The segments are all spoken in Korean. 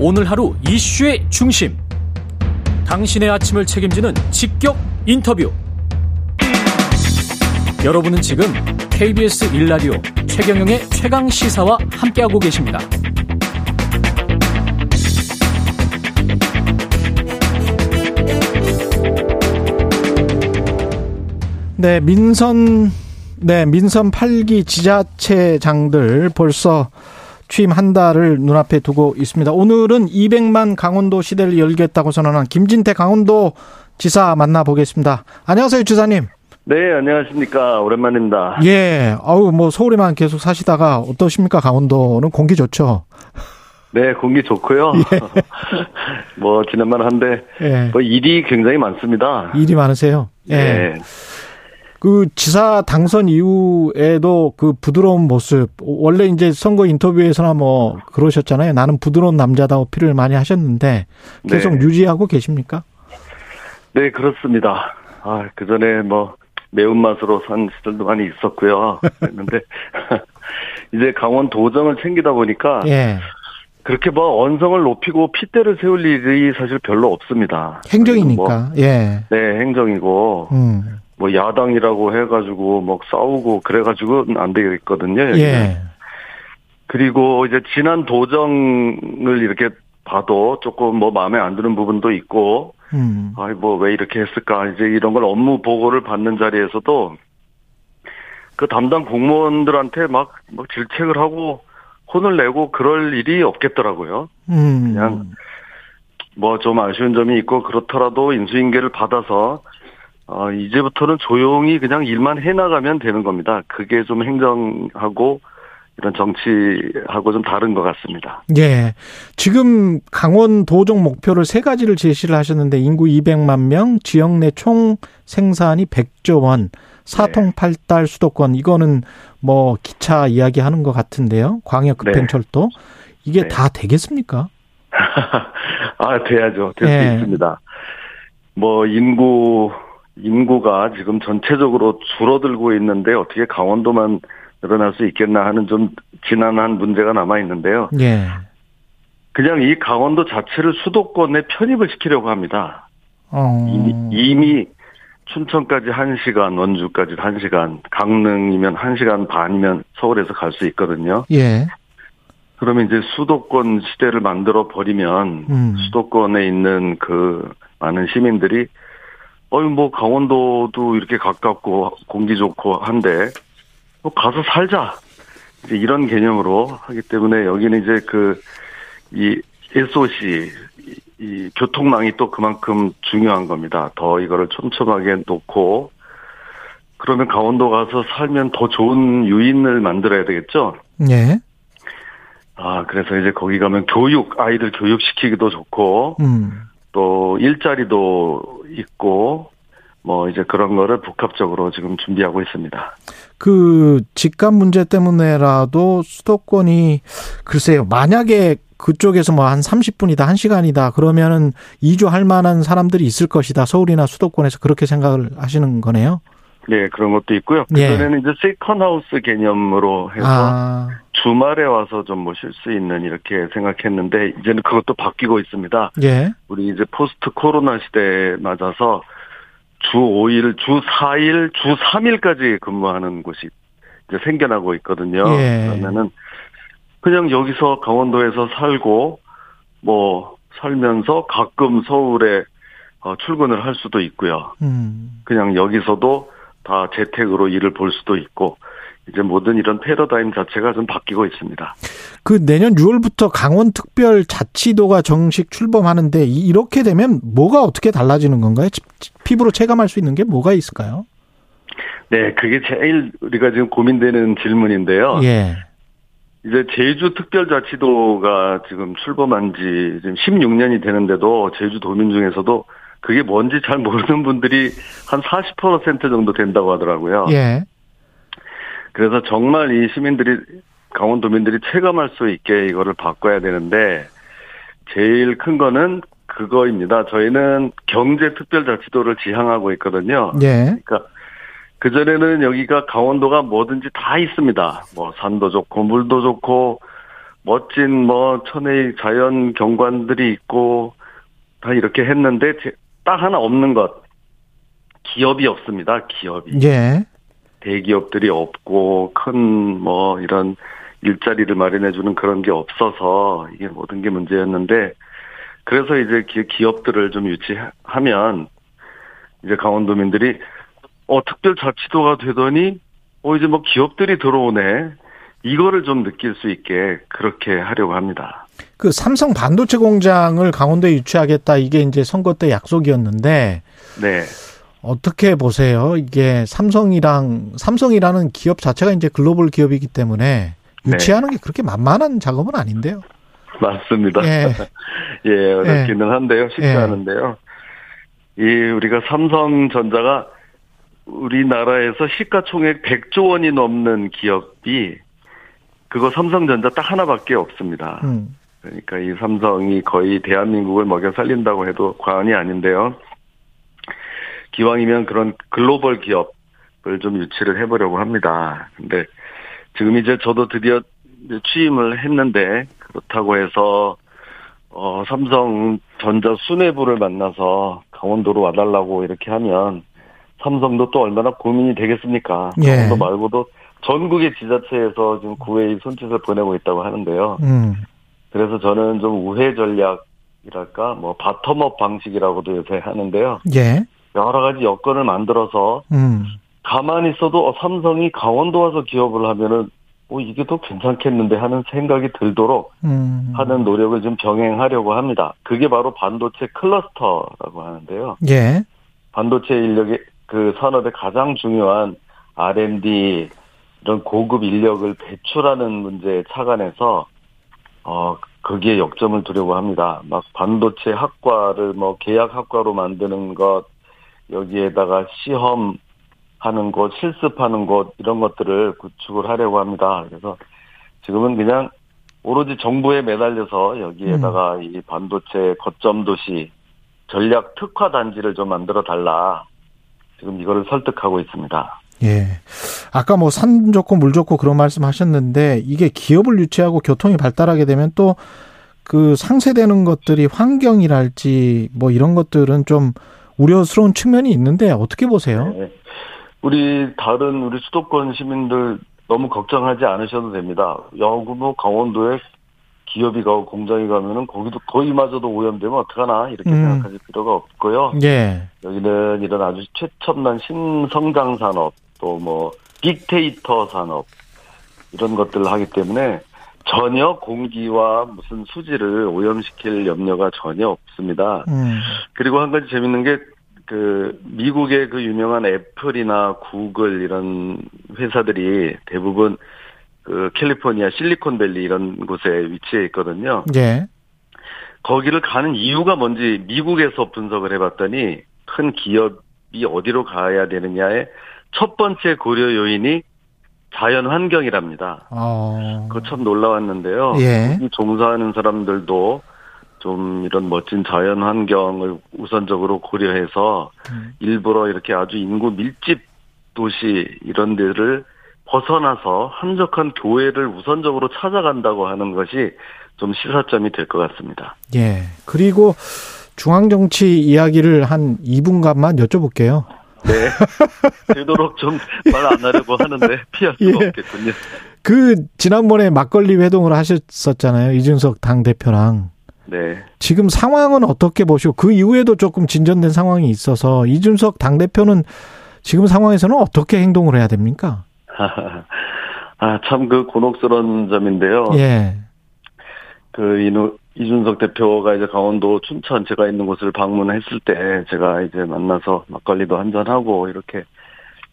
오늘 하루 이슈의 중심. 당신의 아침을 책임지는 직격 인터뷰. 여러분은 지금 KBS 1라디오 최경영의 최강 시사와 함께하고 계십니다. 네, 민선 네, 민선 8기 지자체장들 벌써 취임 한 달을 눈앞에 두고 있습니다. 오늘은 200만 강원도 시대를 열겠다고 선언한 김진태 강원도 지사 만나보겠습니다. 안녕하세요, 지사님. 네, 안녕하십니까. 오랜만입니다. 예, 아우, 뭐, 서울에만 계속 사시다가 어떠십니까? 강원도는 공기 좋죠? 네, 공기 좋고요. 예. 뭐, 지난번 한데, 예. 뭐 일이 굉장히 많습니다. 일이 많으세요? 예. 네. 그 지사 당선 이후에도 그 부드러운 모습 원래 이제 선거 인터뷰에서나 뭐 그러셨잖아요. 나는 부드러운 남자다 어필을 많이 하셨는데 계속 네. 유지하고 계십니까? 네 그렇습니다. 아 그 전에 뭐 매운맛으로 산 시절도 많이 있었고요. 그랬는데 이제 강원 도정을 챙기다 보니까 예. 그렇게 뭐 언성을 높이고 핏대를 세울 일이 사실 별로 없습니다. 행정이니까. 뭐, 예. 네, 행정이고. 음. 뭐 야당이라고 해가지고 뭐 싸우고 그래가지고 안 되겠거든요. 예. 그리고 이제 지난 도정을 이렇게 봐도 조금 뭐 마음에 안 드는 부분도 있고, 음. 아이 뭐 왜 이렇게 했을까 이제 이런 걸 업무 보고를 받는 자리에서도 그 담당 공무원들한테 막, 막 질책을 하고 혼을 내고 그럴 일이 없겠더라고요. 음. 그냥 뭐 좀 아쉬운 점이 있고 그렇더라도 인수인계를 받아서 어, 이제부터는 조용히 그냥 일만 해나가면 되는 겁니다. 그게 좀 행정하고 이런 정치하고 좀 다른 것 같습니다. 예. 지금 강원 도정 목표를 세 가지를 제시를 하셨는데 인구 200만 명, 지역 내 총 생산이 100조 원, 사통팔달 수도권 이거는 뭐 기차 이야기하는 것 같은데요. 광역 급행철도 네. 이게 네. 다 되겠습니까? 아 돼야죠. 될수 예. 있습니다. 뭐 인구 인구가 지금 전체적으로 줄어들고 있는데 어떻게 강원도만 늘어날 수 있겠나 하는 좀 지난한 문제가 남아 있는데요. 예. 그냥 이 강원도 자체를 수도권에 편입을 시키려고 합니다. 어. 이미, 이미 춘천까지 1시간, 원주까지 1시간, 강릉이면 1시간 반이면 서울에서 갈 수 있거든요. 예. 그러면 이제 수도권 시대를 만들어 버리면 음. 수도권에 있는 그 많은 시민들이 어이 뭐 강원도도 이렇게 가깝고 공기 좋고 한데 뭐 가서 살자 이제 이런 개념으로 하기 때문에 여기는 이제 그 이 SOC 이 교통망이 또 그만큼 중요한 겁니다. 더 이거를 촘촘하게 놓고 그러면 강원도 가서 살면 더 좋은 유인을 만들어야 되겠죠. 네. 아 그래서 이제 거기 가면 교육 아이들 교육시키기도 좋고 음. 또 일자리도 있고 뭐 이제 그런 거를 복합적으로 지금 준비하고 있습니다. 그 집값 문제 때문에라도 수도권이 글쎄요. 만약에 그쪽에서 뭐 한 30분이다, 1시간이다 그러면은 이주할 만한 사람들이 있을 것이다. 서울이나 수도권에서 그렇게 생각을 하시는 거네요. 네, 그런 것도 있고요. 예. 그전에는 예. 이제 second house 개념으로 해서 아. 주말에 와서 좀 노실 수 있는 이렇게 생각했는데 이제는 그것도 바뀌고 있습니다. 예. 우리 이제 post 코로나 시대에 맞아서 주 5일, 주 4일, 주 3일까지 근무하는 곳이 이제 생겨나고 있거든요. 예. 그러면은 그냥 여기서 강원도에서 살고 뭐 살면서 가끔 서울에 어, 출근을 할 수도 있고요. 음. 그냥 여기서도 다 재택으로 일을 볼 수도 있고 이제 모든 이런 패러다임 자체가 좀 바뀌고 있습니다. 그 내년 6월부터 강원 특별 자치도가 정식 출범하는데 이렇게 되면 뭐가 어떻게 달라지는 건가요? 피부로 체감할 수 있는 게 뭐가 있을까요? 네, 그게 제일 우리가 지금 고민되는 질문인데요. 예. 이제 제주 특별자치도가 지금 출범한 지 지금 16년이 되는데도 제주 도민 중에서도 그게 뭔지 잘 모르는 분들이 한 40% 정도 된다고 하더라고요. 예. 그래서 정말 이 시민들이 강원도민들이 체감할 수 있게 이거를 바꿔야 되는데 제일 큰 거는 그거입니다. 저희는 경제특별자치도를 지향하고 있거든요. 예. 그러니까 그 전에는 여기가 강원도가 뭐든지 다 있습니다. 뭐 산도 좋고 물도 좋고 멋진 뭐 천혜의 자연 경관들이 있고 다 이렇게 했는데 딱 하나 없는 것 기업이 없습니다. 기업이. 예. 대기업들이 없고 큰 뭐 이런 일자리를 마련해 주는 그런 게 없어서 이게 모든 게 문제였는데 그래서 이제 기업들을 좀 유치하면 이제 강원도민들이 어 특별자치도가 되더니 어 이제 뭐 기업들이 들어오네 이거를 좀 느낄 수 있게 그렇게 하려고 합니다. 그 삼성 반도체 공장을 강원도에 유치하겠다 이게 이제 선거 때 약속이었는데 네. 어떻게 보세요? 이게 삼성이랑 삼성이라는 기업 자체가 이제 글로벌 기업이기 때문에 유치하는 네. 게 그렇게 만만한 작업은 아닌데요. 맞습니다. 예, 예 어렵기는 예. 한데요. 쉽지 예. 않은데요. 이 우리가 삼성전자가 우리나라에서 시가총액 100조 원이 넘는 기업이 그거 삼성전자 딱 하나밖에 없습니다. 음. 그러니까 이 삼성이 거의 대한민국을 먹여 살린다고 해도 과언이 아닌데요. 기왕이면 그런 글로벌 기업을 좀 유치를 해보려고 합니다. 근데 지금 이제 저도 드디어 취임을 했는데 그렇다고 해서 어 삼성전자 수뇌부를 만나서 강원도로 와달라고 이렇게 하면 삼성도 또 얼마나 고민이 되겠습니까? 예. 강원도 말고도 전국의 지자체에서 지금 구회의 손짓을 보내고 있다고 하는데요. 음. 그래서 저는 좀 우회 전략이랄까, 뭐 바텀업 방식이라고도 요새 하는데요. 예. 여러 가지 여건을 만들어서 음. 가만히 있어도 어, 삼성이 강원도 와서 기업을 하면은 어 이게 더 괜찮겠는데 하는 생각이 들도록 음. 하는 노력을 좀 병행하려고 합니다. 그게 바로 반도체 클러스터라고 하는데요. 예. 반도체 인력의 그 산업의 가장 중요한 R&D 이런 고급 인력을 배출하는 문제에 착안해서 어 거기에 역점을 두려고 합니다. 막 반도체 학과를 뭐 계약 학과로 만드는 것 여기에다가 시험하는 곳, 실습하는 곳 이런 것들을 구축을 하려고 합니다. 그래서 지금은 그냥 오로지 정부에 매달려서 여기에다가 음. 이 반도체 거점 도시 전략 특화 단지를 좀 만들어 달라. 지금 이거를 설득하고 있습니다. 예. 아까 뭐 산 좋고 물 좋고 그런 말씀 하셨는데 이게 기업을 유치하고 교통이 발달하게 되면 또 그 상쇄되는 것들이 환경이랄지 뭐 이런 것들은 좀 우려스러운 측면이 있는데 어떻게 보세요? 네. 우리 다른 우리 수도권 시민들 너무 걱정하지 않으셔도 됩니다. 영구 뭐 강원도에 기업이 가고 공장이 가면은 거기도 거기마저도 오염되면 어떡하나 이렇게 음. 생각하실 필요가 없고요. 예. 여기는 이런 아주 최첨단 신성장 산업 또 뭐 빅데이터 산업 이런 것들을 하기 때문에 전혀 공기와 무슨 수질을 오염시킬 염려가 전혀 없습니다. 음. 그리고 한 가지 재밌는 게 그 미국의 그 유명한 애플이나 구글 이런 회사들이 대부분 그 캘리포니아 실리콘밸리 이런 곳에 위치해 있거든요. 예. 거기를 가는 이유가 뭔지 미국에서 분석을 해봤더니 큰 기업이 어디로 가야 되느냐의 첫 번째 고려 요인이 자연 환경이랍니다. 어. 그거 참 놀라웠는데요. 예. 종사하는 사람들도 좀 이런 멋진 자연 환경을 우선적으로 고려해서 음. 일부러 이렇게 아주 인구 밀집 도시 이런 데를 벗어나서 한적한 교회를 우선적으로 찾아간다고 하는 것이 좀 시사점이 될 것 같습니다. 예. 그리고 중앙정치 이야기를 한 2분간만 여쭤볼게요. 네. 되도록 좀 말 안 하려고 하는데 피할 수가 예. 없겠군요. 그 지난번에 막걸리 회동을 하셨었잖아요. 이준석 당 대표랑. 네. 지금 상황은 어떻게 보시고 그 이후에도 조금 진전된 상황이 있어서 이준석 당 대표는 지금 상황에서는 어떻게 행동을 해야 됩니까? 아, 참 그 곤혹스러운 점인데요. 예. 그 이노, 이준석 대표가 이제 강원도 춘천 제가 있는 곳을 방문했을 때 제가 이제 만나서 막걸리도 한잔하고 이렇게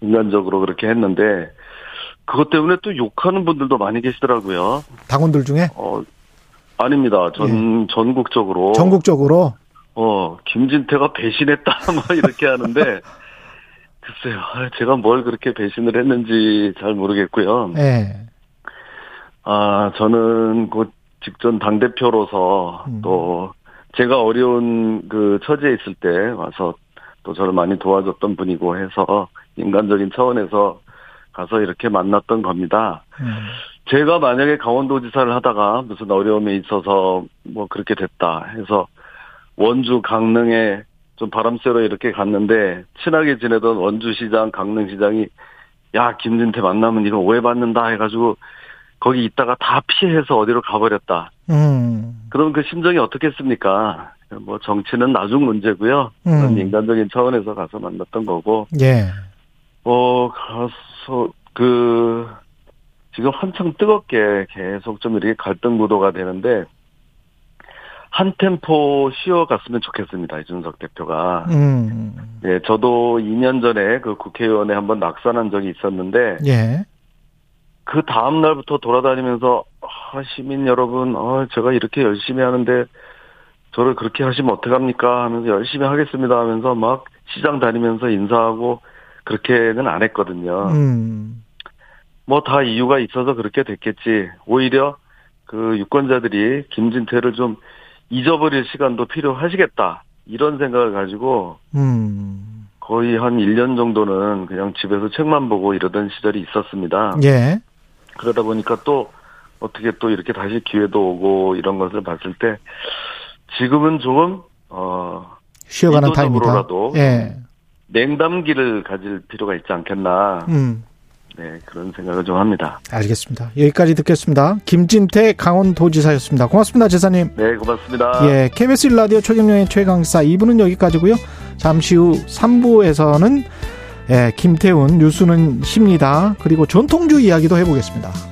인간적으로 그렇게 했는데 그것 때문에 또 욕하는 분들도 많이 계시더라고요. 당원들 중에? 어, 아닙니다. 전, 예. 전국적으로. 전국적으로? 어, 김진태가 배신했다, 뭐 이렇게 하는데, 글쎄요. 아, 제가 뭘 그렇게 배신을 했는지 잘 모르겠고요. 네. 아, 저는 곧 직전 당 대표로서 음. 또 제가 어려운 그 처지에 있을 때 와서 또 저를 많이 도와줬던 분이고 해서 인간적인 차원에서 가서 이렇게 만났던 겁니다. 음. 제가 만약에 강원도지사를 하다가 무슨 어려움이 있어서 뭐 그렇게 됐다 해서 원주 강릉에 좀 바람 쐬러 이렇게 갔는데 친하게 지내던 원주시장 강릉시장이 야 김진태 만나면 이거 오해받는다 해가지고 거기 있다가 다 피해서 어디로 가버렸다. 음. 그럼 그 심정이 어떻겠습니까? 뭐 정치는 나중 문제고요. 음. 인간적인 차원에서 가서 만났던 거고. 예. 어 가서 그 지금 한창 뜨겁게 계속 좀 이렇게 갈등 구도가 되는데 한 템포 쉬어갔으면 좋겠습니다. 이준석 대표가. 음. 예, 저도 2년 전에 그 국회의원에 한번 낙선한 적이 있었는데 예. 그 다음 날부터 돌아다니면서 아, 시민 여러분, 아, 제가 이렇게 열심히 하는데 저를 그렇게 하시면 어떡합니까? 하면서 열심히 하겠습니다 하면서 막 시장 다니면서 인사하고 그렇게는 안 했거든요. 음. 뭐다 이유가 있어서 그렇게 됐겠지. 오히려 그 유권자들이 김진태를 좀 잊어버릴 시간도 필요하시겠다. 이런 생각을 가지고 음. 거의 한 1년 정도는 그냥 집에서 책만 보고 이러던 시절이 있었습니다. 예. 그러다 보니까 또 어떻게 또 이렇게 다시 기회도 오고 이런 것을 봤을 때 지금은 조금 어 쉬어가는 타임이다. 예. 냉담기를 가질 필요가 있지 않겠나. 음. 네, 그런 생각을 좀 합니다. 알겠습니다. 여기까지 듣겠습니다. 김진태 강원도지사였습니다. 고맙습니다, 지사님. 네, 고맙습니다. 예, KBS 1라디오 최경영의 최강사 2부는 여기까지고요. 잠시 후 3부에서는 예, 김태훈 뉴스는 쉽니다. 그리고 전통주 이야기도 해보겠습니다.